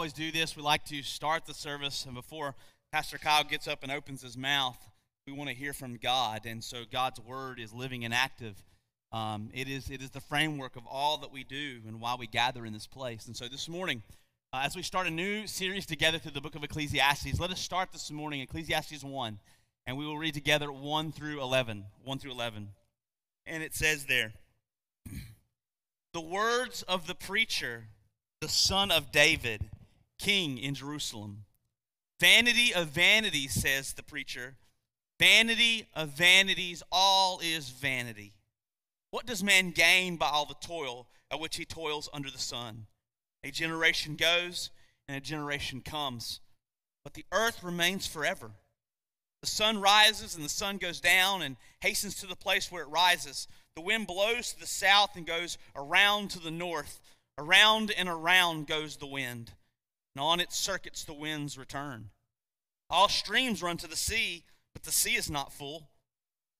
always do this. We like to start the service, and before Pastor Kyle gets up and opens his mouth, we want to hear from God. And so God's word is living and active. Um, it, is, it is the framework of all that we do and why we gather in this place. And so this morning, uh, as we start a new series together through the book of Ecclesiastes, let us start this morning, Ecclesiastes 1, and we will read together 1 through 11. 1 through 11. And it says there, The words of the preacher, the son of David, king in Jerusalem. Vanity of vanities, says the preacher. Vanity of vanities, all is vanity. What does man gain by all the toil at which he toils under the sun? A generation goes and a generation comes, but the earth remains forever. The sun rises and the sun goes down and hastens to the place where it rises. The wind blows to the south and goes around to the north. Around and around goes the wind, and on its circuits the winds return. All streams run to the sea, but the sea is not full.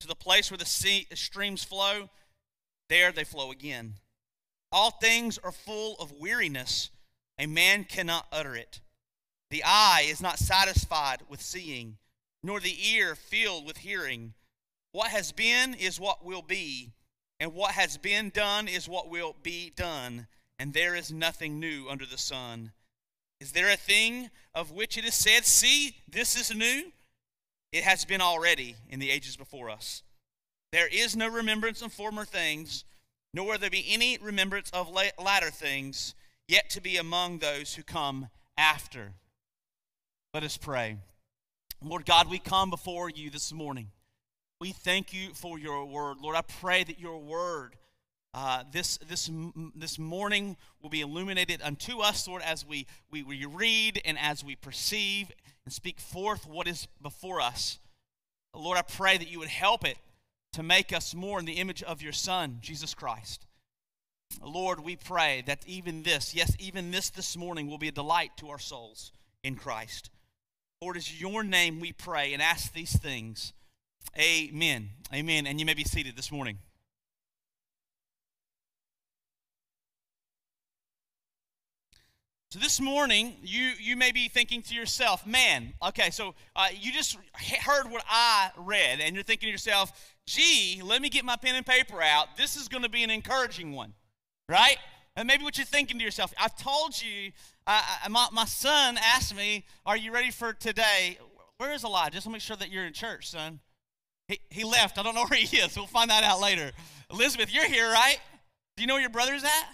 To the place where the sea, streams flow, there they flow again. All things are full of weariness. A man cannot utter it. The eye is not satisfied with seeing, nor the ear filled with hearing. What has been is what will be, and what has been done is what will be done, and there is nothing new under the sun. Is there a thing of which it is said, See, this is new? It has been already in the ages before us. There is no remembrance of former things nor will there be any remembrance of latter things yet to be among those who come after. Let us pray. Lord God, we come before you this morning. We thank you for your word. Lord, I pray that your word uh, this, this, this morning will be illuminated unto us, Lord, as we, we, we read and as we perceive and speak forth what is before us. Lord, I pray that you would help it to make us more in the image of your Son, Jesus Christ. Lord, we pray that even this, yes, even this this morning will be a delight to our souls in Christ. Lord, is your name we pray and ask these things. Amen. Amen. And you may be seated this morning. So this morning, you, you may be thinking to yourself, man, okay, so uh, you just heard what I read, and you're thinking to yourself, gee, let me get my pen and paper out. This is going to be an encouraging one, right? And maybe what you're thinking to yourself, I've told you, uh, my, my son asked me, Are you ready for today? Where is Elijah? Just to make sure that you're in church, son. He, he left. I don't know where he is. We'll find that out later. Elizabeth, you're here, right? Do you know where your brother's at?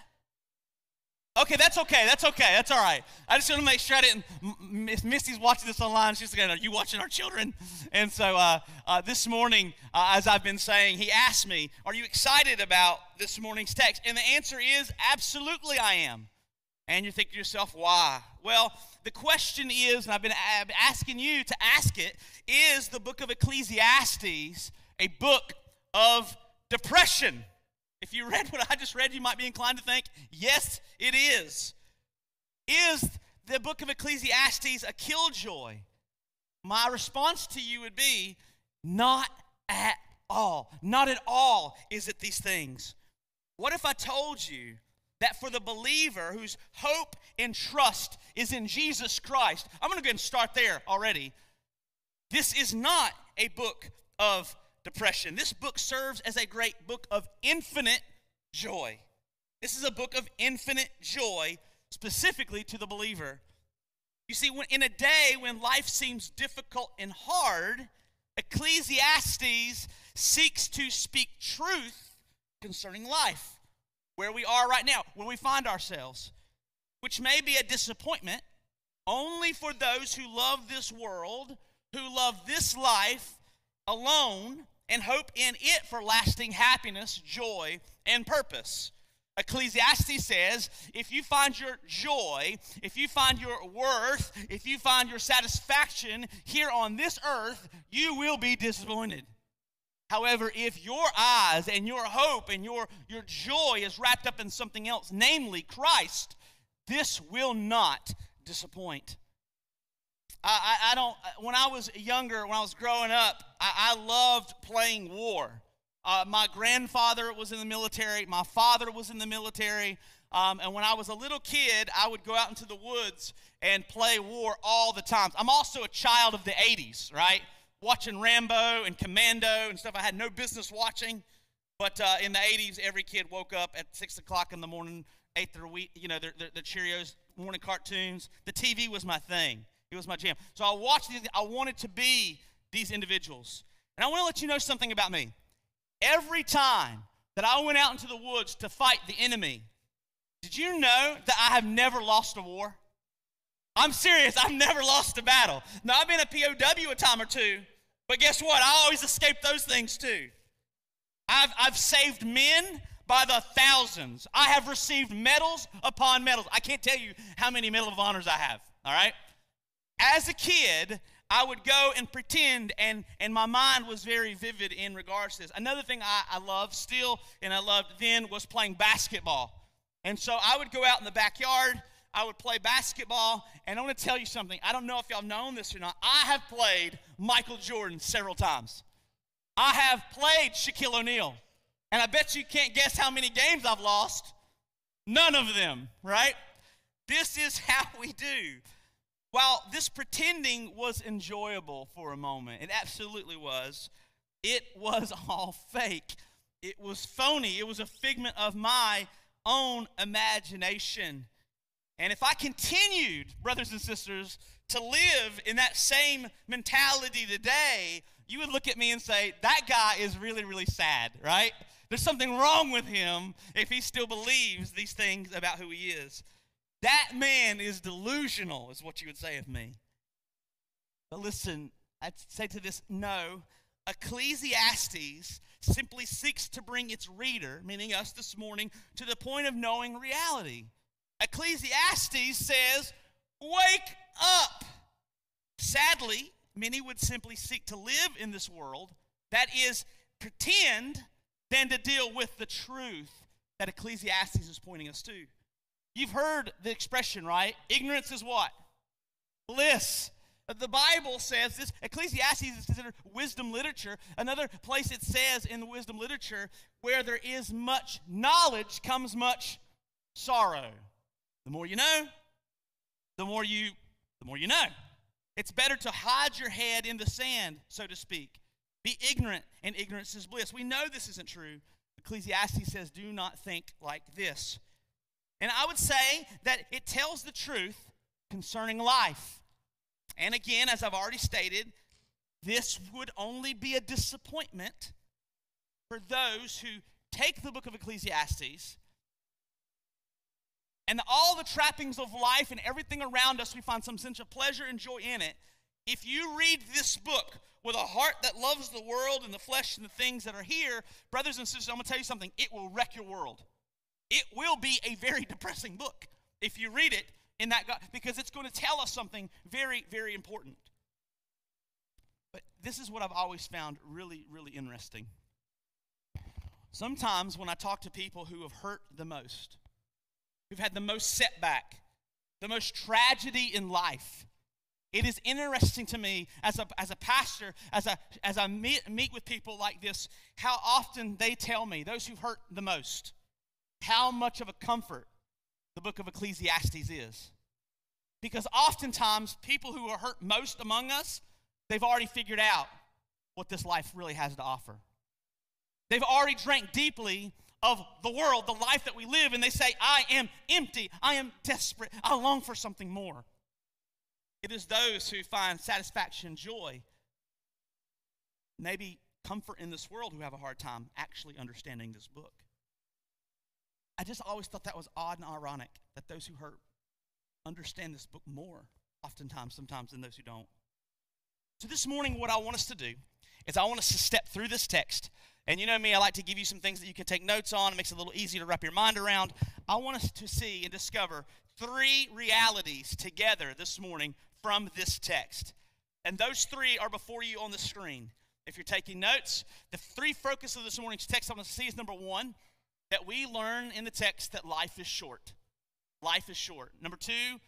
Okay, that's okay. That's okay. That's all right. I just want to make sure I didn't. Miss Misty's watching this online. She's going, Are you watching our children? And so uh, uh, this morning, uh, as I've been saying, he asked me, Are you excited about this morning's text? And the answer is absolutely I am. And you're thinking to yourself, Why? Well, the question is, and I've been asking you to ask it, is the book of Ecclesiastes a book of depression? If you read what I just read, you might be inclined to think, yes, it is. Is the book of Ecclesiastes a killjoy? My response to you would be, not at all. Not at all is it these things. What if I told you that for the believer whose hope and trust is in Jesus Christ, I'm going to go and start there already. This is not a book of depression. This book serves as a great book of infinite joy. This is a book of infinite joy, specifically to the believer. You see, when, in a day when life seems difficult and hard, Ecclesiastes seeks to speak truth concerning life, where we are right now, where we find ourselves, which may be a disappointment only for those who love this world, who love this life alone, and hope in it for lasting happiness, joy, and purpose. Ecclesiastes says if you find your joy, if you find your worth, if you find your satisfaction here on this earth, you will be disappointed. However, if your eyes and your hope and your, your joy is wrapped up in something else, namely Christ, this will not disappoint. I, I, I, don't, when I was younger, when I was growing up, I, I loved playing war. Uh, my grandfather was in the military. My father was in the military. Um, and when I was a little kid, I would go out into the woods and play war all the time. I'm also a child of the 80s, right? Watching Rambo and Commando and stuff I had no business watching. But uh, in the 80s, every kid woke up at 6 o'clock in the morning, ate their, you know, their, their, their Cheerios, morning cartoons. The TV was my thing. Was my jam. So I watched these. I wanted to be these individuals. And I want to let you know something about me. Every time that I went out into the woods to fight the enemy, did you know that I have never lost a war? I'm serious, I've never lost a battle. Now, I've been a POW a time or two, but guess what? I always escape those things too. I've, I've saved men by the thousands. I have received medals upon medals. I can't tell you how many Medal of Honors I have, all right? As a kid, I would go and pretend, and, and my mind was very vivid in regards to this. Another thing I, I loved still, and I loved then, was playing basketball. And so I would go out in the backyard, I would play basketball, and I want to tell you something. I don't know if y'all known this or not. I have played Michael Jordan several times. I have played Shaquille O'Neal, and I bet you can't guess how many games I've lost. None of them, right? This is how we do. While this pretending was enjoyable for a moment, it absolutely was, it was all fake. It was phony. It was a figment of my own imagination. And if I continued, brothers and sisters, to live in that same mentality today, you would look at me and say, that guy is really, really sad, right? There's something wrong with him if he still believes these things about who he is. That man is delusional, is what you would say of me. But listen, I'd say to this no. Ecclesiastes simply seeks to bring its reader, meaning us this morning, to the point of knowing reality. Ecclesiastes says, Wake up! Sadly, many would simply seek to live in this world that is pretend than to deal with the truth that Ecclesiastes is pointing us to. You've heard the expression, right? Ignorance is what? Bliss. The Bible says this, Ecclesiastes is considered wisdom literature. Another place it says in the wisdom literature, where there is much knowledge comes much sorrow. The more you know, the more you the more you know. It's better to hide your head in the sand, so to speak. Be ignorant, and ignorance is bliss. We know this isn't true. Ecclesiastes says, do not think like this. And I would say that it tells the truth concerning life. And again, as I've already stated, this would only be a disappointment for those who take the book of Ecclesiastes and all the trappings of life and everything around us, we find some sense of pleasure and joy in it. If you read this book with a heart that loves the world and the flesh and the things that are here, brothers and sisters, I'm going to tell you something. It will wreck your world. It will be a very depressing book if you read it in that God, because it's going to tell us something very, very important. But this is what I've always found really, really interesting. Sometimes when I talk to people who have hurt the most, who've had the most setback, the most tragedy in life, it is interesting to me as a, as a pastor, as, a, as I meet, meet with people like this, how often they tell me, those who've hurt the most, how much of a comfort the book of Ecclesiastes is. Because oftentimes, people who are hurt most among us, they've already figured out what this life really has to offer. They've already drank deeply of the world, the life that we live, and they say, I am empty, I am desperate, I long for something more. It is those who find satisfaction, joy, maybe comfort in this world who have a hard time actually understanding this book. I just always thought that was odd and ironic that those who hurt understand this book more, oftentimes, sometimes, than those who don't. So, this morning, what I want us to do is I want us to step through this text. And you know me, I like to give you some things that you can take notes on. It makes it a little easier to wrap your mind around. I want us to see and discover three realities together this morning from this text. And those three are before you on the screen. If you're taking notes, the three focus of this morning's text I want to see is number one, that we learn in the text that life is short. Life is short. Number two,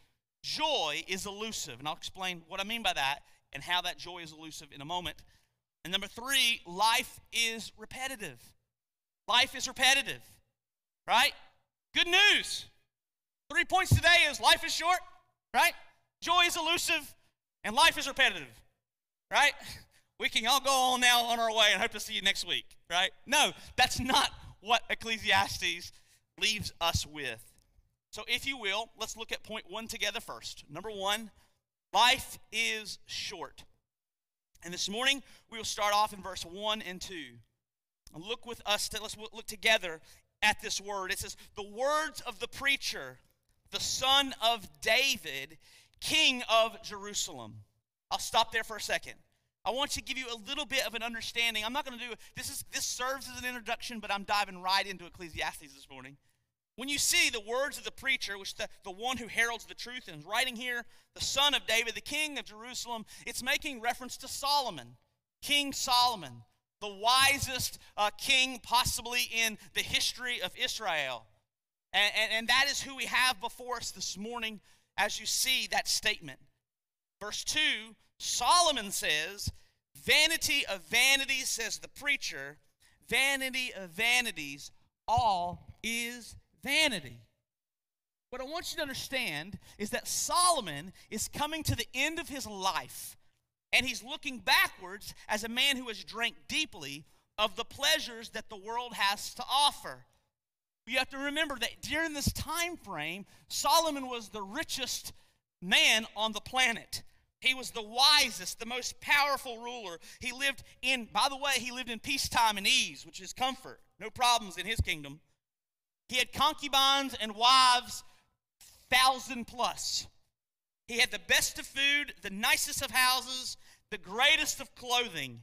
joy is elusive. And I'll explain what I mean by that and how that joy is elusive in a moment. And number three, life is repetitive. Life is repetitive, right? Good news. Three points today is life is short, right? Joy is elusive, and life is repetitive, right? We can all go on now on our way and hope to see you next week, right? No, that's not what Ecclesiastes leaves us with. So, if you will, let's look at point one together first. Number one, life is short. And this morning, we will start off in verse 1 and 2. And look with us, to, let's look together at this word. It says, The words of the preacher, the son of David, king of Jerusalem. I'll stop there for a second. I want to give you a little bit of an understanding. I'm not going to do this is this serves as an introduction, but I'm diving right into Ecclesiastes this morning. When you see the words of the preacher, which the, the one who heralds the truth and is writing here, the son of David, the king of Jerusalem, it's making reference to Solomon, King Solomon, the wisest uh, king possibly in the history of Israel. And, and, and that is who we have before us this morning as you see that statement. Verse 2 Solomon says, Vanity of vanities, says the preacher, vanity of vanities, all is vanity. What I want you to understand is that Solomon is coming to the end of his life, and he's looking backwards as a man who has drank deeply of the pleasures that the world has to offer. You have to remember that during this time frame, Solomon was the richest man on the planet. He was the wisest, the most powerful ruler. He lived in, by the way, he lived in peacetime and ease, which is comfort. No problems in his kingdom. He had concubines and wives, thousand plus. He had the best of food, the nicest of houses, the greatest of clothing.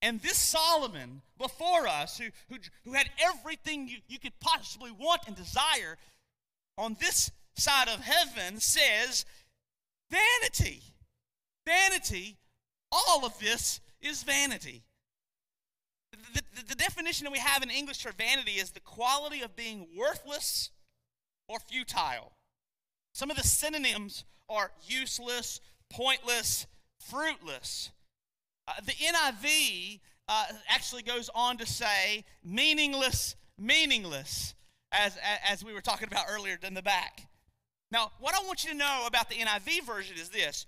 And this Solomon before us, who, who, who had everything you, you could possibly want and desire on this side of heaven, says, Vanity, vanity, all of this is vanity the, the, the definition that we have in English for vanity is the quality of being worthless or futile. Some of the synonyms are useless, pointless, fruitless. Uh, the NIV uh, actually goes on to say meaningless, meaningless, as, as we were talking about earlier in the back. Now, what I want you to know about the NIV version is this.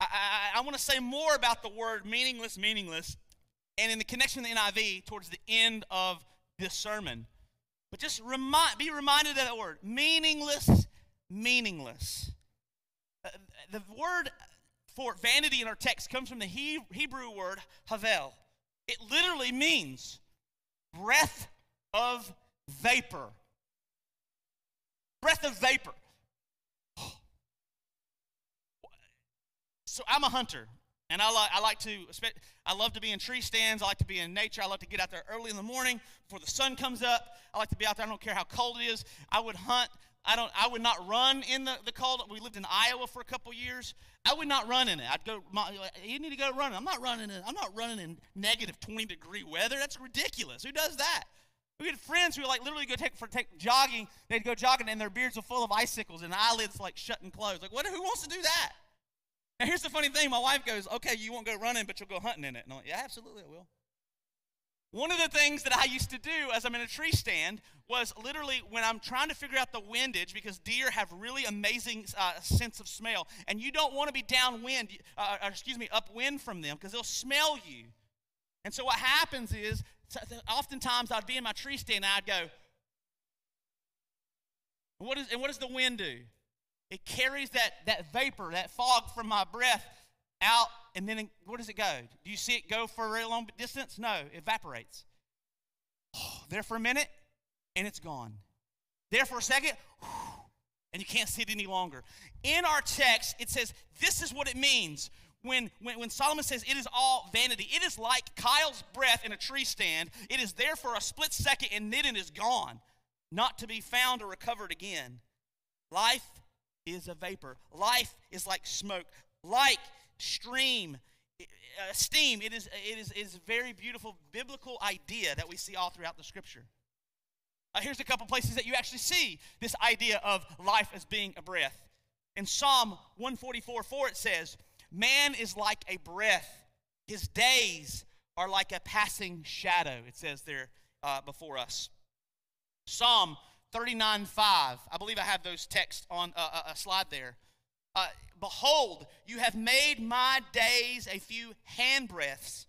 I, I, I want to say more about the word meaningless, meaningless and in the connection of the NIV towards the end of this sermon. But just remind, be reminded of that word meaningless, meaningless. Uh, the word for vanity in our text comes from the Hebrew word havel. It literally means breath of vapor. Breath of vapor. So I'm a hunter. And I like, I like to, I love to be in tree stands. I like to be in nature. I love to get out there early in the morning before the sun comes up. I like to be out there. I don't care how cold it is. I would hunt. I don't. I would not run in the, the cold. We lived in Iowa for a couple years. I would not run in it. I'd go. My, you need to go running. I'm not running in. I'm not running in negative 20 degree weather. That's ridiculous. Who does that? We had friends who like literally go take for take jogging. They'd go jogging and their beards were full of icicles and eyelids like shutting closed. Like what? Who wants to do that? Now, here's the funny thing. My wife goes, okay, you won't go running, but you'll go hunting in it. And I'm like, yeah, absolutely, I will. One of the things that I used to do as I'm in a tree stand was literally when I'm trying to figure out the windage because deer have really amazing uh, sense of smell, and you don't want to be downwind, uh, or excuse me, upwind from them because they'll smell you. And so what happens is, oftentimes I'd be in my tree stand and I'd go, what is, and what does the wind do? It carries that, that vapor, that fog from my breath out, and then where does it go? Do you see it go for a very long distance? No, it evaporates. Oh, there for a minute, and it's gone. There for a second, and you can't see it any longer. In our text, it says this is what it means when, when, when Solomon says it is all vanity. It is like Kyle's breath in a tree stand. It is there for a split second, and then it is gone, not to be found or recovered again. Life is a vapor. Life is like smoke, like stream, uh, steam. It is, it is, is a very beautiful biblical idea that we see all throughout the scripture. Uh, here's a couple places that you actually see this idea of life as being a breath. In Psalm 144 4, it says, Man is like a breath, his days are like a passing shadow, it says there uh, before us. Psalm 39 5. I believe I have those texts on uh, a slide there. Uh, Behold, you have made my days a few handbreadths,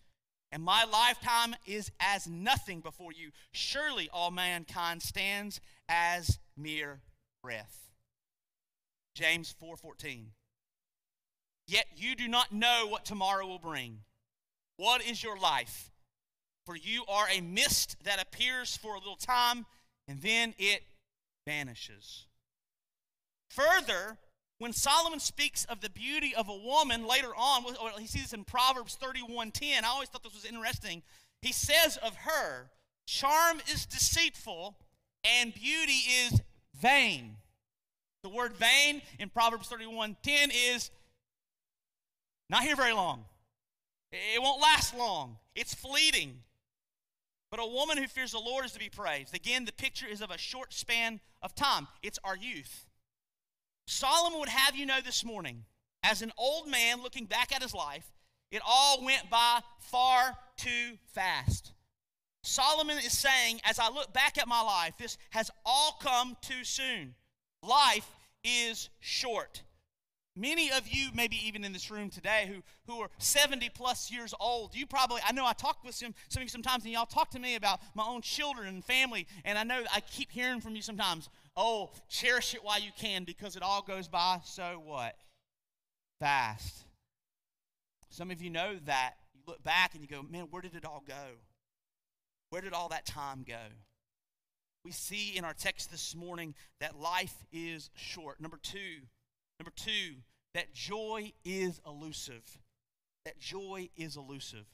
and my lifetime is as nothing before you. Surely all mankind stands as mere breath. James 4:14. Yet you do not know what tomorrow will bring. What is your life? For you are a mist that appears for a little time and then it vanishes. Further, when Solomon speaks of the beauty of a woman later on, he sees this in Proverbs 31:10. I always thought this was interesting. He says of her, charm is deceitful and beauty is vain. The word vain in Proverbs 31:10 is not here very long. It won't last long. It's fleeting. But a woman who fears the Lord is to be praised. Again, the picture is of a short span of time. It's our youth. Solomon would have you know this morning, as an old man looking back at his life, it all went by far too fast. Solomon is saying, as I look back at my life, this has all come too soon. Life is short. Many of you, maybe even in this room today, who, who are 70 plus years old, you probably, I know I talk with some, some of you sometimes, and y'all talk to me about my own children and family, and I know I keep hearing from you sometimes, oh, cherish it while you can because it all goes by so what? Fast. Some of you know that. You look back and you go, man, where did it all go? Where did all that time go? We see in our text this morning that life is short. Number two, Number two, that joy is elusive. That joy is elusive.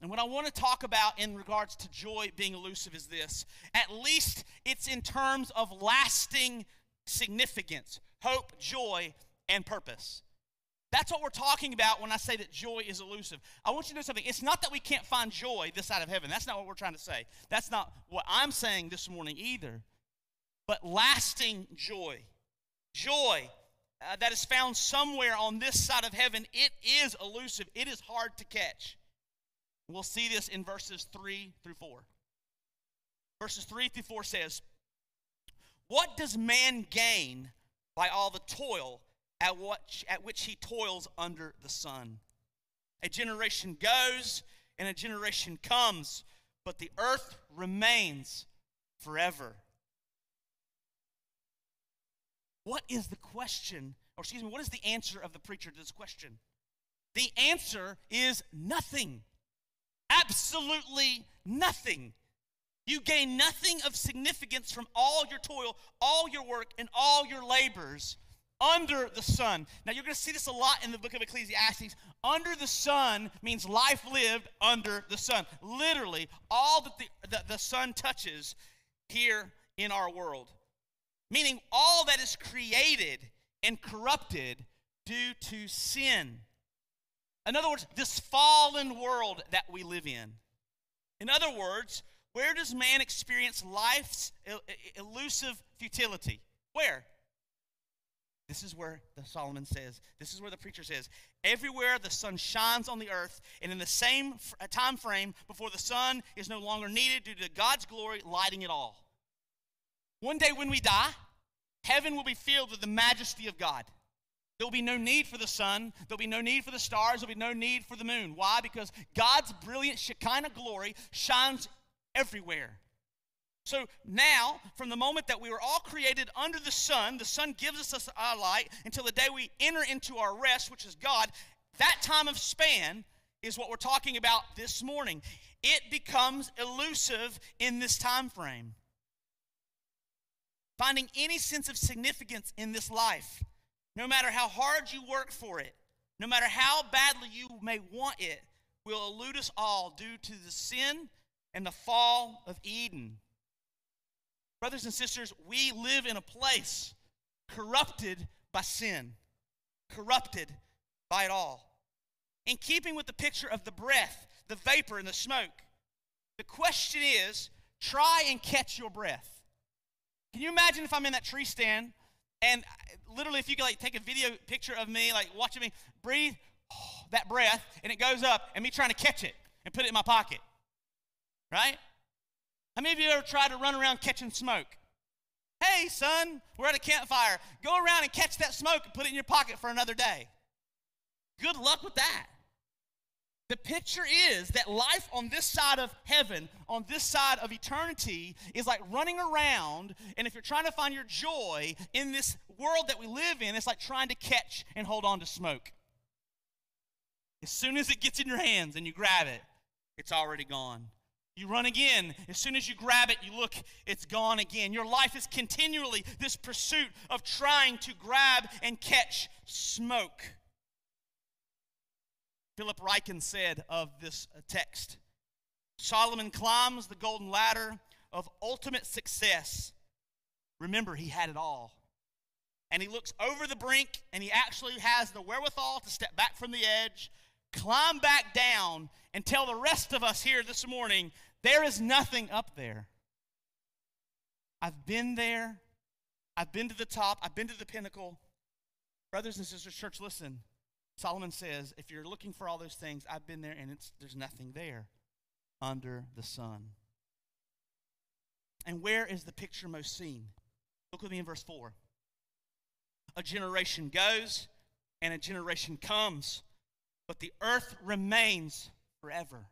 And what I want to talk about in regards to joy being elusive is this at least it's in terms of lasting significance, hope, joy, and purpose. That's what we're talking about when I say that joy is elusive. I want you to know something. It's not that we can't find joy this side of heaven. That's not what we're trying to say. That's not what I'm saying this morning either. But lasting joy joy uh, that is found somewhere on this side of heaven, it is elusive. It is hard to catch. We'll see this in verses 3 through 4. Verses 3 through 4 says, What does man gain by all the toil at, what, at which he toils under the sun? A generation goes and a generation comes, but the earth remains forever. What is the question, or excuse me, what is the answer of the preacher to this question? The answer is nothing. Absolutely nothing. You gain nothing of significance from all your toil, all your work, and all your labors under the sun. Now, you're going to see this a lot in the book of Ecclesiastes. Under the sun means life lived under the sun. Literally, all that the, the, the sun touches here in our world meaning all that is created and corrupted due to sin. In other words, this fallen world that we live in. In other words, where does man experience life's elusive futility? Where? This is where the Solomon says, this is where the preacher says, everywhere the sun shines on the earth, and in the same time frame before the sun is no longer needed due to God's glory lighting it all. One day when we die, heaven will be filled with the majesty of God. There will be no need for the sun. There'll be no need for the stars. There'll be no need for the moon. Why? Because God's brilliant Shekinah glory shines everywhere. So now, from the moment that we were all created under the sun, the sun gives us our light until the day we enter into our rest, which is God. That time of span is what we're talking about this morning. It becomes elusive in this time frame finding any sense of significance in this life, no matter how hard you work for it, no matter how badly you may want it, will elude us all due to the sin and the fall of Eden. Brothers and sisters, we live in a place corrupted by sin, corrupted by it all. In keeping with the picture of the breath, the vapor, and the smoke, the question is try and catch your breath. Can you imagine if I'm in that tree stand and uh, literally if you could like take a video picture of me like watching me breathe oh, that breath and it goes up and me trying to catch it and put it in my pocket. Right? How many of you ever tried to run around catching smoke? Hey, son, we're at a campfire. Go around and catch that smoke and put it in your pocket for another day. Good luck with that. The picture is that life on this side of heaven, on this side of eternity, is like running around. And if you're trying to find your joy in this world that we live in, it's like trying to catch and hold on to smoke. As soon as it gets in your hands and you grab it, it's already gone. You run again. As soon as you grab it, you look, it's gone again. Your life is continually this pursuit of trying to grab and catch smoke. Philip Ryken said of this uh, text Solomon climbs the golden ladder of ultimate success. Remember, he had it all. And he looks over the brink and he actually has the wherewithal to step back from the edge, climb back down, and tell the rest of us here this morning there is nothing up there. I've been there. I've been to the top. I've been to the pinnacle. Brothers and sisters, church, listen. Solomon says, if you're looking for all those things, I've been there and it's, there's nothing there under the sun. And where is the picture most seen? Look with me in verse 4. A generation goes and a generation comes, but the earth remains forever.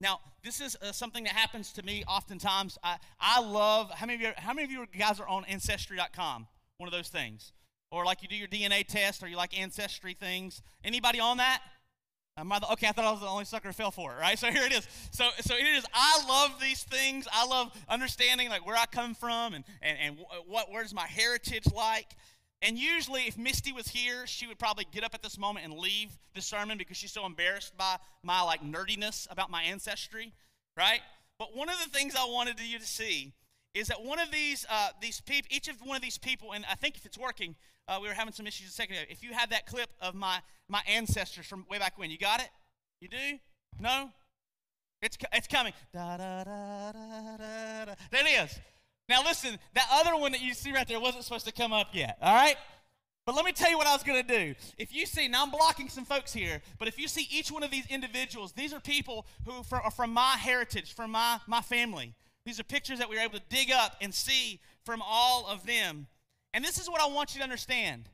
Now, this is uh, something that happens to me oftentimes. I, I love, how many, of you, how many of you guys are on Ancestry.com? One of those things or like you do your DNA test, or you like ancestry things. Anybody on that? The, okay, I thought I was the only sucker who fell for it, right? So here it is. So, so here it is. I love these things. I love understanding like where I come from and, and, and what where's my heritage like. And usually, if Misty was here, she would probably get up at this moment and leave the sermon because she's so embarrassed by my like nerdiness about my ancestry, right? But one of the things I wanted you to see is that one of these uh, these people, each of one of these people, and I think if it's working, uh, we were having some issues a second ago. If you have that clip of my, my ancestors from way back when, you got it? You do? No? It's, it's coming. Da, da, da, da, da, There it is. Now listen, that other one that you see right there wasn't supposed to come up yet, all right? But let me tell you what I was going to do. If you see, now I'm blocking some folks here, but if you see each one of these individuals, these are people who are from my heritage, from my, my family. These are pictures that we were able to dig up and see from all of them. And this is what I want you to understand.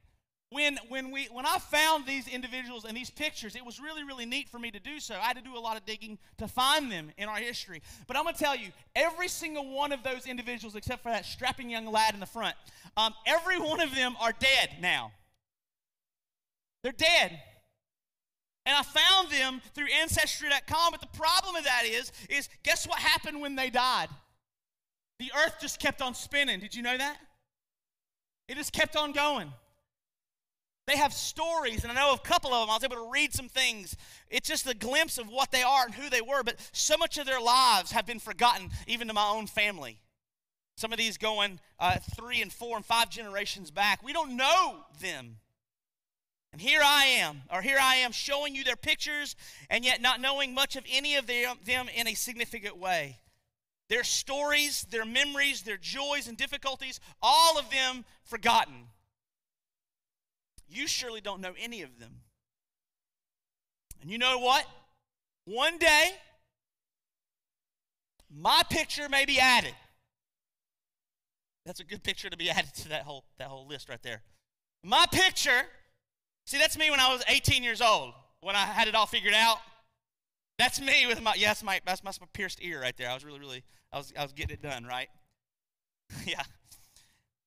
When, when, we, when I found these individuals and these pictures, it was really, really neat for me to do so. I had to do a lot of digging to find them in our history. But I'm going to tell you, every single one of those individuals, except for that strapping young lad in the front, um, every one of them are dead now. They're dead. And I found them through Ancestry.com, but the problem with that is, is guess what happened when they died? The earth just kept on spinning. Did you know that? It just kept on going. They have stories, and I know a couple of them. I was able to read some things. It's just a glimpse of what they are and who they were, but so much of their lives have been forgotten, even to my own family. Some of these going uh, three and four and five generations back. We don't know them. And here I am, or here I am showing you their pictures, and yet not knowing much of any of them, them in a significant way. Their stories, their memories, their joys and difficulties, all of them forgotten. You surely don't know any of them. And you know what? One day, my picture may be added. That's a good picture to be added to that whole, that whole list right there. My picture, see, that's me when I was 18 years old, when I had it all figured out. That's me with my, yes, my, that's my pierced ear right there. I was really, really, I was, I was getting it done, right? yeah.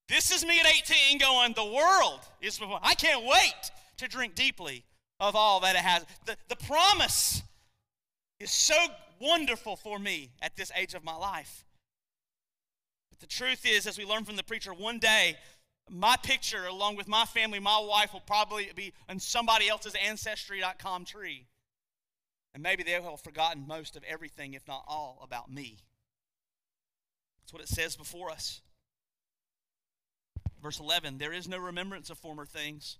This is me at 18 going, the world is before. I can't wait to drink deeply of all that it has. The, the promise is so wonderful for me at this age of my life. But the truth is, as we learn from the preacher, one day my picture, along with my family, my wife, will probably be on somebody else's ancestry.com tree. And maybe they will have forgotten most of everything, if not all, about me. That's what it says before us. Verse 11 There is no remembrance of former things,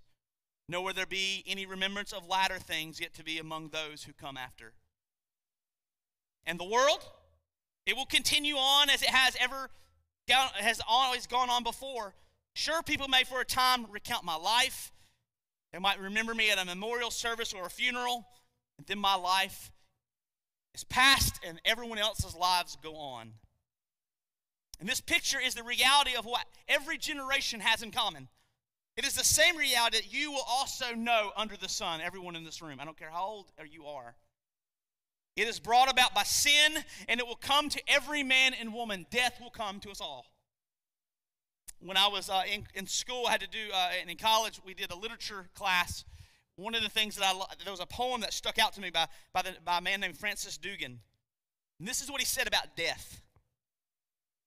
nor will there be any remembrance of latter things yet to be among those who come after. And the world, it will continue on as it has ever has always gone on before. Sure, people may for a time recount my life. They might remember me at a memorial service or a funeral. And then my life is past and everyone else's lives go on. And this picture is the reality of what every generation has in common. It is the same reality that you will also know under the sun, everyone in this room. I don't care how old you are. It is brought about by sin, and it will come to every man and woman. Death will come to us all. When I was uh, in, in, school, I had to do, uh, and in college, we did a literature class. One of the things that I, there was a poem that stuck out to me by, by, the, by a man named Francis Dugan. And this is what he said about death.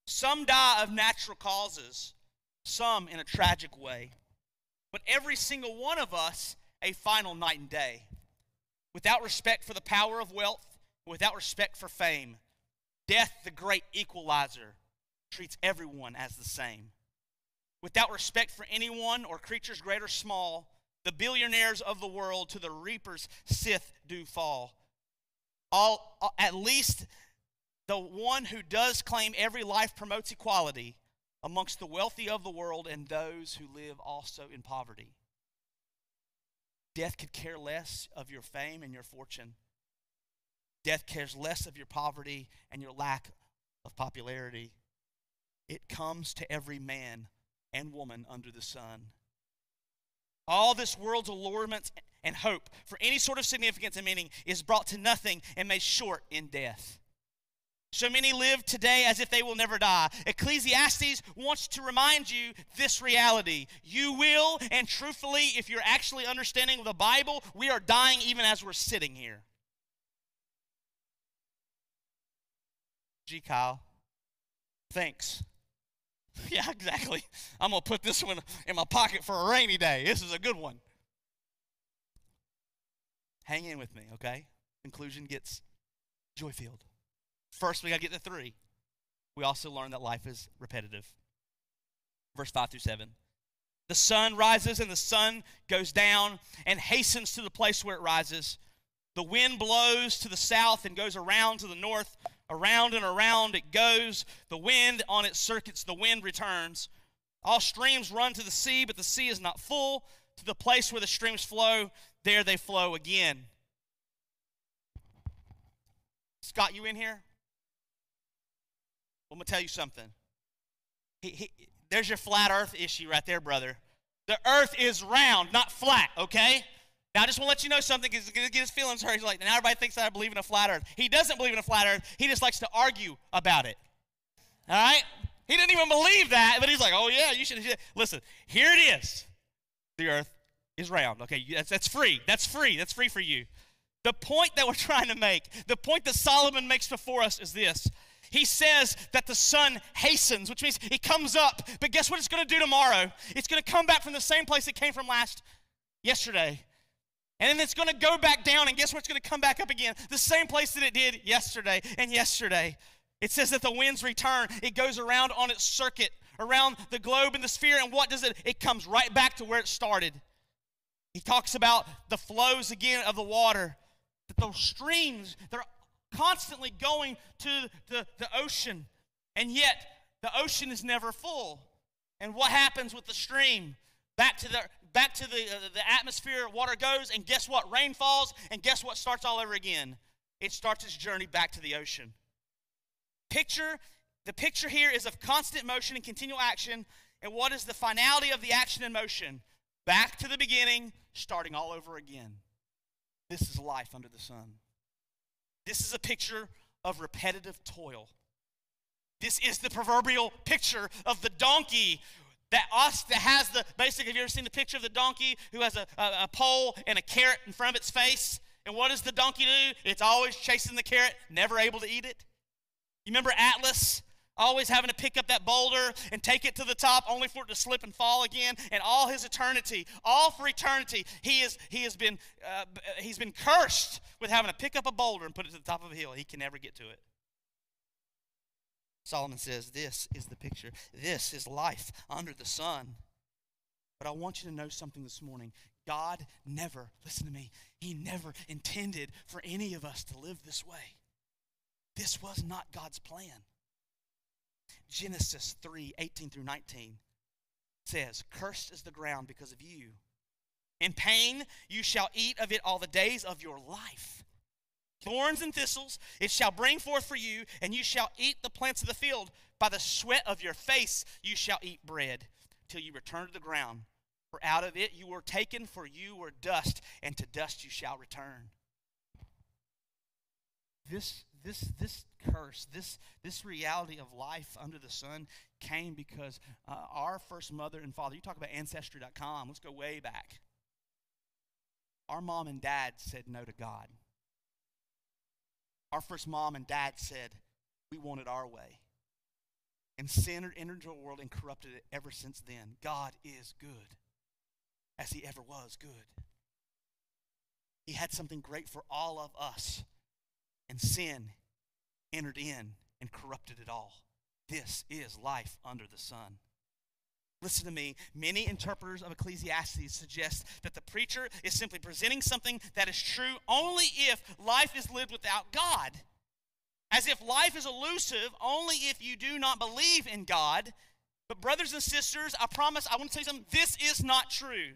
Some die of natural causes, some in a tragic way. But every single one of us, a final night and day. Without respect for the power of wealth, without respect for fame, death, the great equalizer, treats everyone as the same. Without respect for anyone or creatures great or small, the billionaires of the world to the reaper's scythe do fall. All, at least the one who does claim every life promotes equality amongst the wealthy of the world and those who live also in poverty. Death could care less of your fame and your fortune. Death cares less of your poverty and your lack of popularity. It comes to every man and woman under the sun. All this world's allurements and hope for any sort of significance and meaning is brought to nothing and made short in death. So many live today as if they will never die. Ecclesiastes wants to remind you this reality. You will, and truthfully, if you're actually understanding the Bible, we are dying even as we're sitting here. G. Kyle, thanks. Yeah, exactly. I'm going to put this one in my pocket for a rainy day. This is a good one. Hang in with me, okay? Conclusion gets joy filled. First, we got to get to three. We also learn that life is repetitive. Verse 5 through 7. The sun rises and the sun goes down and hastens to the place where it rises. The wind blows to the south and goes around to the north. Around and around it goes. The wind on its circuits, the wind returns. All streams run to the sea, but the sea is not full. To the place where the streams flow, there they flow again. Scott, you in here? I'm going to tell you something. He, he, there's your flat earth issue right there, brother. The earth is round, not flat, okay? Now, I just want to let you know something because he's going to get his feelings hurt. He's like, now everybody thinks that I believe in a flat earth. He doesn't believe in a flat earth. He just likes to argue about it. All right? He didn't even believe that, but he's like, oh, yeah, you should. Listen, here it is. The earth is round. Okay, that's, that's free. That's free. That's free for you. The point that we're trying to make, the point that Solomon makes before us is this he says that the sun hastens, which means it comes up. But guess what it's going to do tomorrow? It's going to come back from the same place it came from last yesterday. And then it's going to go back down, and guess what's going to come back up again? The same place that it did yesterday and yesterday. It says that the winds return. It goes around on its circuit, around the globe and the sphere, and what does it? It comes right back to where it started. He talks about the flows again of the water, that those streams, they're constantly going to the, the ocean, and yet the ocean is never full. And what happens with the stream? Back to the back to the uh, the atmosphere, water goes, and guess what? Rain falls, and guess what starts all over again? It starts its journey back to the ocean. Picture the picture here is of constant motion and continual action. And what is the finality of the action and motion? Back to the beginning, starting all over again. This is life under the sun. This is a picture of repetitive toil. This is the proverbial picture of the donkey that us that has the basically have you ever seen the picture of the donkey who has a, a, a, pole and a carrot in front of its face? And what does the donkey do? It's always chasing the carrot never able to eat it. You remember atlas always having to pick up that boulder and take it to the top only for it to slip and fall again. And all his eternity all for eternity he is he has been uh, he's been cursed with having to pick up a boulder and put it to the top of a hill. He can never get to it. Solomon says this is the picture. This is life under the sun. But i want you to know something this morning. God never listen to me he never intended for any of us to live this way. This was not god's plan Genesis 3 18 through 19 says, Cursed is the ground because of you. In pain you shall eat of it all the days of your life. Thorns and thistles it shall bring forth for you, and you shall eat the plants of the field. By the sweat of your face you shall eat bread till you return to the ground. For out of it you were taken, for you were dust, and to dust you shall return. This, this, this curse, this, this reality of life under the sun came because uh, our first mother and father, you talk about Ancestry.com, let's go way back. Our mom and dad said no to God. Our first mom and dad said, we want it our way. And sin entered into the world and corrupted it ever since then. God is good, as he ever was good. He had something great for all of us. And sin entered in and corrupted it all. This is life under the sun. Listen to me. Many interpreters of Ecclesiastes suggest that the preacher is simply presenting something that is true only if life is lived without God. As if life is elusive only if you do not believe in God. But, brothers and sisters, I promise, I want to tell you something. This is not true.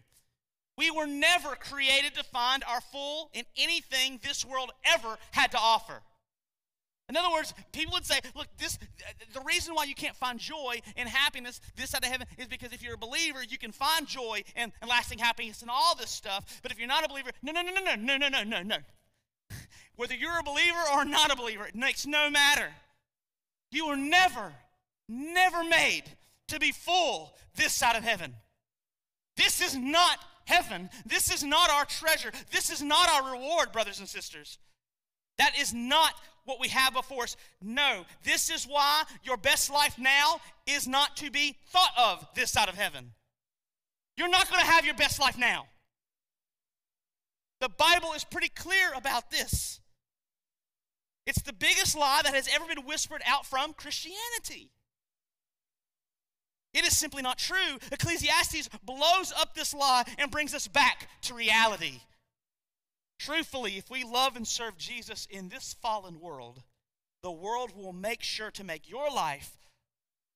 We were never created to find our full in anything this world ever had to offer. In other words, people would say, look, this the reason why you can't find joy and happiness this side of heaven is because if you're a believer, you can find joy and, and lasting happiness and all this stuff. But if you're not a believer, no, no, no, no, no, no, no, no, no, no. Whether you're a believer or not a believer, it makes no matter. You were never, never made to be full this side of heaven. This is not heaven. This is not our treasure. This is not our reward, brothers and sisters. That is not what we have before us. No, this is why your best life now is not to be thought of this side of heaven. You're not going to have your best life now. The Bible is pretty clear about this. It's the biggest lie that has ever been whispered out from Christianity. It is simply not true. Ecclesiastes blows up this lie and brings us back to reality. Truthfully, if we love and serve Jesus in this fallen world, the world will make sure to make your life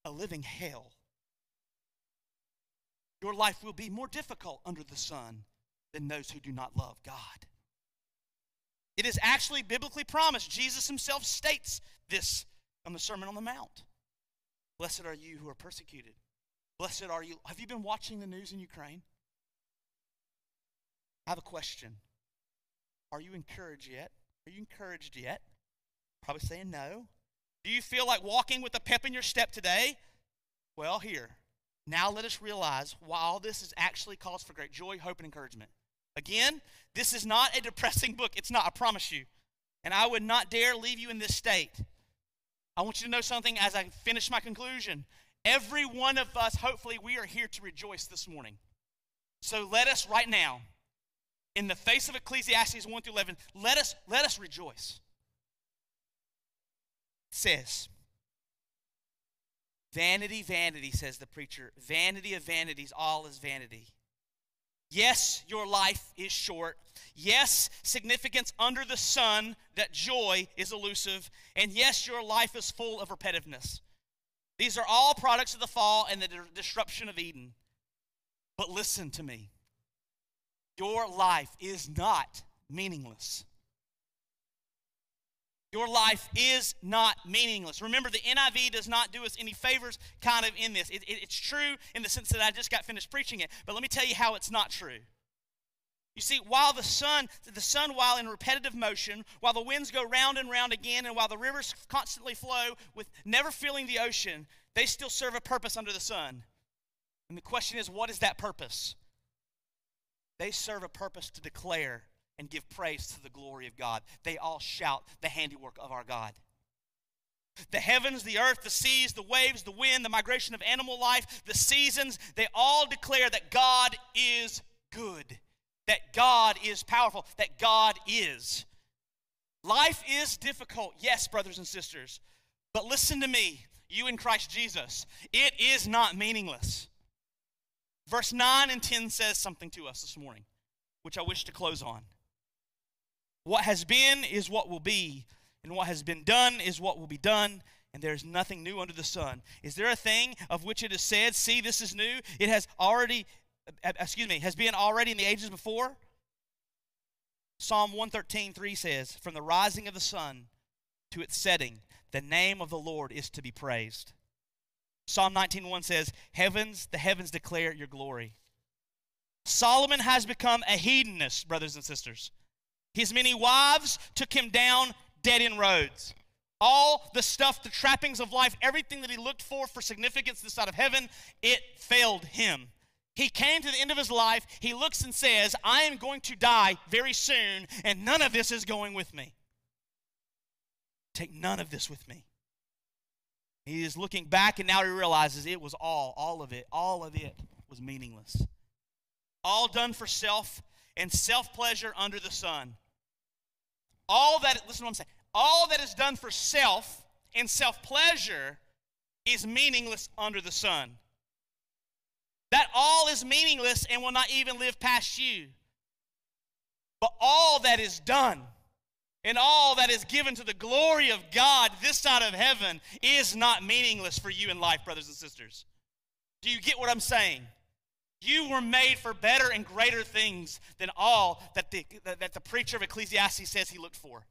a living hell. Your life will be more difficult under the sun than those who do not love God. It is actually biblically promised. Jesus himself states this on the Sermon on the Mount. Blessed are you who are persecuted. Blessed are you. Have you been watching the news in Ukraine? I have a question. Are you encouraged yet? Are you encouraged yet? Probably saying no. Do you feel like walking with a pep in your step today? Well, here. Now let us realize why all this is actually cause for great joy, hope, and encouragement. Again, this is not a depressing book. It's not, I promise you. And I would not dare leave you in this state. I want you to know something as I finish my conclusion. Every one of us, hopefully, we are here to rejoice this morning. So let us right now in the face of Ecclesiastes 1 through 11, let us, let us rejoice. It says, Vanity, vanity, says the preacher. Vanity of vanities, all is vanity. Yes, your life is short. Yes, significance under the sun, that joy is elusive. And yes, your life is full of repetitiveness. These are all products of the fall and the disruption of Eden. But listen to me your life is not meaningless. Your life is not meaningless. Remember, the NIV does not do us any favors kind of in this. It, it, it's true in the sense that I just got finished preaching it, but let me tell you how it's not true. You see, while the sun, the sun, while in repetitive motion, while the winds go round and round again, and while the rivers constantly flow with never filling the ocean, they still serve a purpose under the sun. And the question is, what is that purpose? They serve a purpose to declare and give praise to the glory of God. They all shout the handiwork of our God. The heavens, the earth, the seas, the waves, the wind, the migration of animal life, the seasons, they all declare that God is good, that God is powerful, that God is. Life is difficult, yes, brothers and sisters. But listen to me, you in Christ Jesus, it is not meaningless. Verse 9 and 10 says something to us this morning, which I wish to close on. What has been is what will be, and what has been done is what will be done, and there is nothing new under the sun. Is there a thing of which it is said, See, this is new? It has already, Uh, excuse me, has been already in the ages before? Psalm 113, 3 says, From the rising of the sun to its setting, the name of the Lord is to be praised. Psalm 19:1 says, "Heavens, the heavens declare your glory." Solomon has become a hedonist, brothers and sisters. His many wives took him down dead end roads. All the stuff, the trappings of life, everything that he looked for for significance this side of heaven, it failed him. He came to the end of his life. He looks and says, I am going to die very soon, and none of this is going with me. Take none of this with me. He is looking back, and now he realizes it was all, all of it, all of it was meaningless. All done for self and self pleasure under the sun. All that, listen to what I'm saying, all that is done for self and self pleasure is meaningless under the sun. That all is meaningless and will not even live past you. But all that is done and all that is given to the glory of God this side of heaven is not meaningless for you in life, brothers and sisters. Do you get what I'm saying? You were made for better and greater things than all that the, that the preacher of Ecclesiastes says he looked for.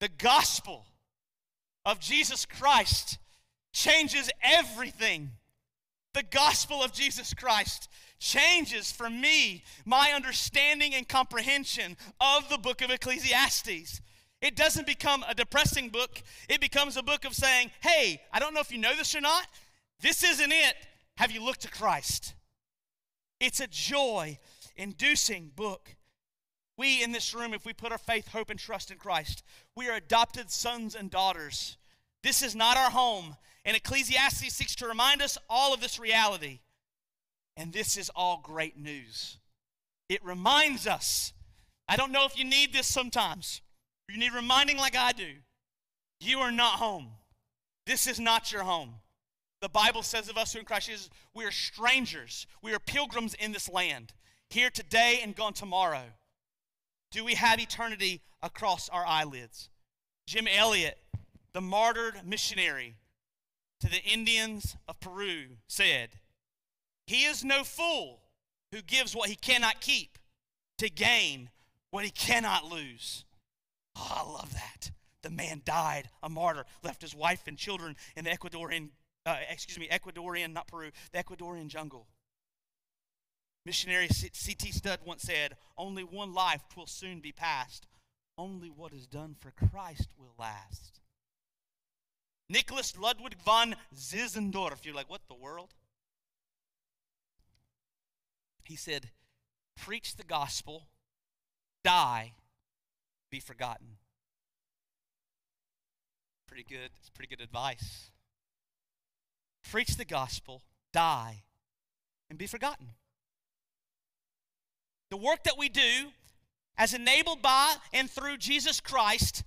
The gospel of Jesus Christ changes everything. The gospel of Jesus Christ changes for me my understanding and comprehension of the book of Ecclesiastes. It doesn't become a depressing book, it becomes a book of saying, hey, I don't know if you know this or not. This isn't it. Have you looked to Christ? It's a joy inducing book. We in this room, if we put our faith, hope, and trust in Christ, we are adopted sons and daughters. This is not our home. And Ecclesiastes seeks to remind us all of this reality. And this is all great news. It reminds us. I don't know if you need this sometimes. You need reminding like I do. You are not home. This is not your home. The Bible says of us who in Christ Jesus, we are strangers. We are pilgrims in this land, here today and gone tomorrow. Do we have eternity across our eyelids? Jim Elliot, the martyred missionary to the Indians of Peru, said, He is no fool who gives what he cannot keep to gain what he cannot lose. Oh, I love that. The man died a martyr, left his wife and children in the Ecuadorian uh, excuse me, Ecuadorian, not Peru, the Ecuadorian jungle. Missionary C.T. Studd once said, Only one life will soon be past. Only what is done for Christ will last. Nicholas Ludwig von Zinzendorf, you're like, what the world? He said, Preach the gospel, die, be forgotten. Pretty good. It's pretty good advice preach the gospel, die, and be forgotten. The work that we do, as enabled by and through Jesus Christ,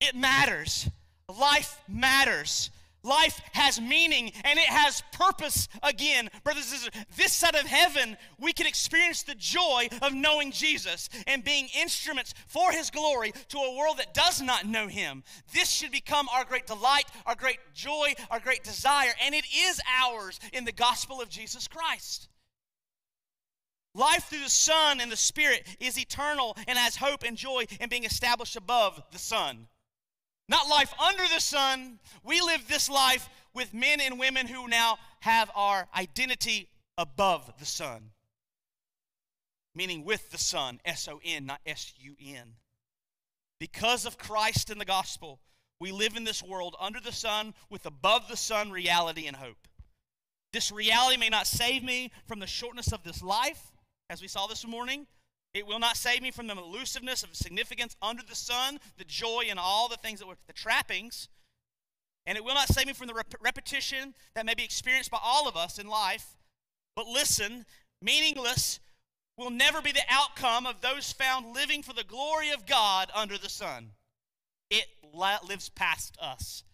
it matters. Life matters. Life has meaning and it has purpose again. Brothers and sisters, this side of heaven, we can experience the joy of knowing Jesus and being instruments for his glory to a world that does not know him. This should become our great delight, our great joy, our great desire, and it is ours in the gospel of Jesus Christ. Life through the Son and the Spirit is eternal and has hope and joy in being established above the sun. Not life under the sun. We live this life with men and women who now have our identity above the sun. Meaning with the sun, S O N, not S U N. Because of Christ and the gospel, we live in this world under the sun with above the sun reality and hope. This reality may not save me from the shortness of this life, as we saw this morning, it will not save me from the elusiveness of significance under the sun, the joy and all the things that were the trappings. And it will not save me from the rep- repetition that may be experienced by all of us in life. But listen, meaningless will never be the outcome of those found living for the glory of God under the sun. It lives past us.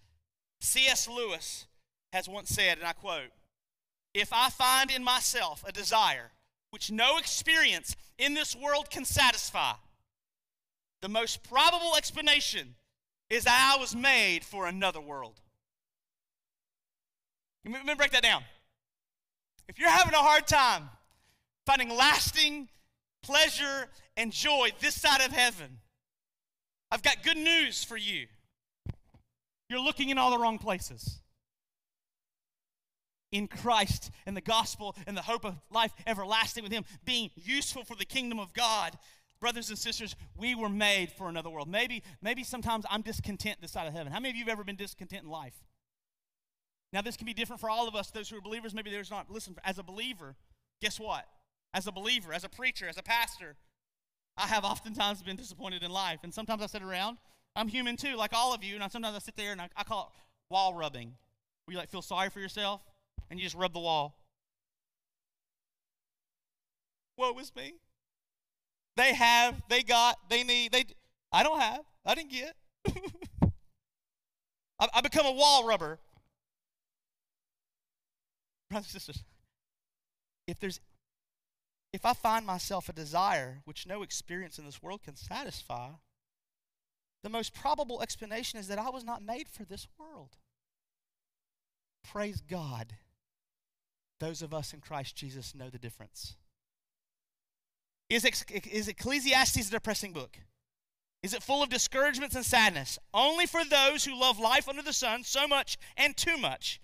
C.S. Lewis has once said, and I quote, If I find in myself a desire which no experience in this world can satisfy. The most probable explanation is that I was made for another world. Let me break that down. If you're having a hard time finding lasting pleasure and joy this side of heaven, I've got good news for you. You're looking in all the wrong places. In Christ and the gospel and the hope of life everlasting with Him, being useful for the kingdom of God. Brothers and sisters, we were made for another world. Maybe, maybe sometimes I'm discontent this side of heaven. How many of you have ever been discontent in life? Now, this can be different for all of us, those who are believers, maybe there's not. Listen, as a believer, guess what? As a believer, as a preacher, as a pastor, I have oftentimes been disappointed in life. And sometimes I sit around. I'm human too, like all of you. And sometimes I sit there and I, I call it wall rubbing. Where you like feel sorry for yourself and you just rub the wall. Woe is me. They have, they got, they need, they. I don't have. I didn't get. I, I become a wall rubber. Brothers and sisters, if there's if I find myself a desire which no experience in this world can satisfy, the most probable explanation is that I was not made for this world. Praise God. Those of us in Christ Jesus know the difference. Is, is Ecclesiastes a depressing book? Is it full of discouragements and sadness? Only for those who love life under the sun so much and too much.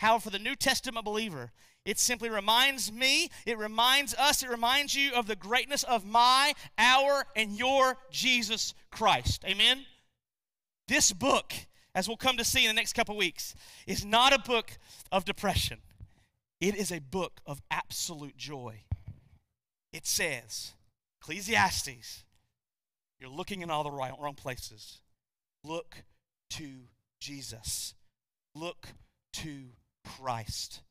However, for the New Testament believer, it simply reminds me, it reminds us, it reminds you of the greatness of my, our, and your Jesus Christ. Amen? This book, as we'll come to see in the next couple weeks, is not a book of depression. It is a book of absolute joy. It says, Ecclesiastes, you're looking in all the right, wrong places. Look to Jesus. Look to Christ.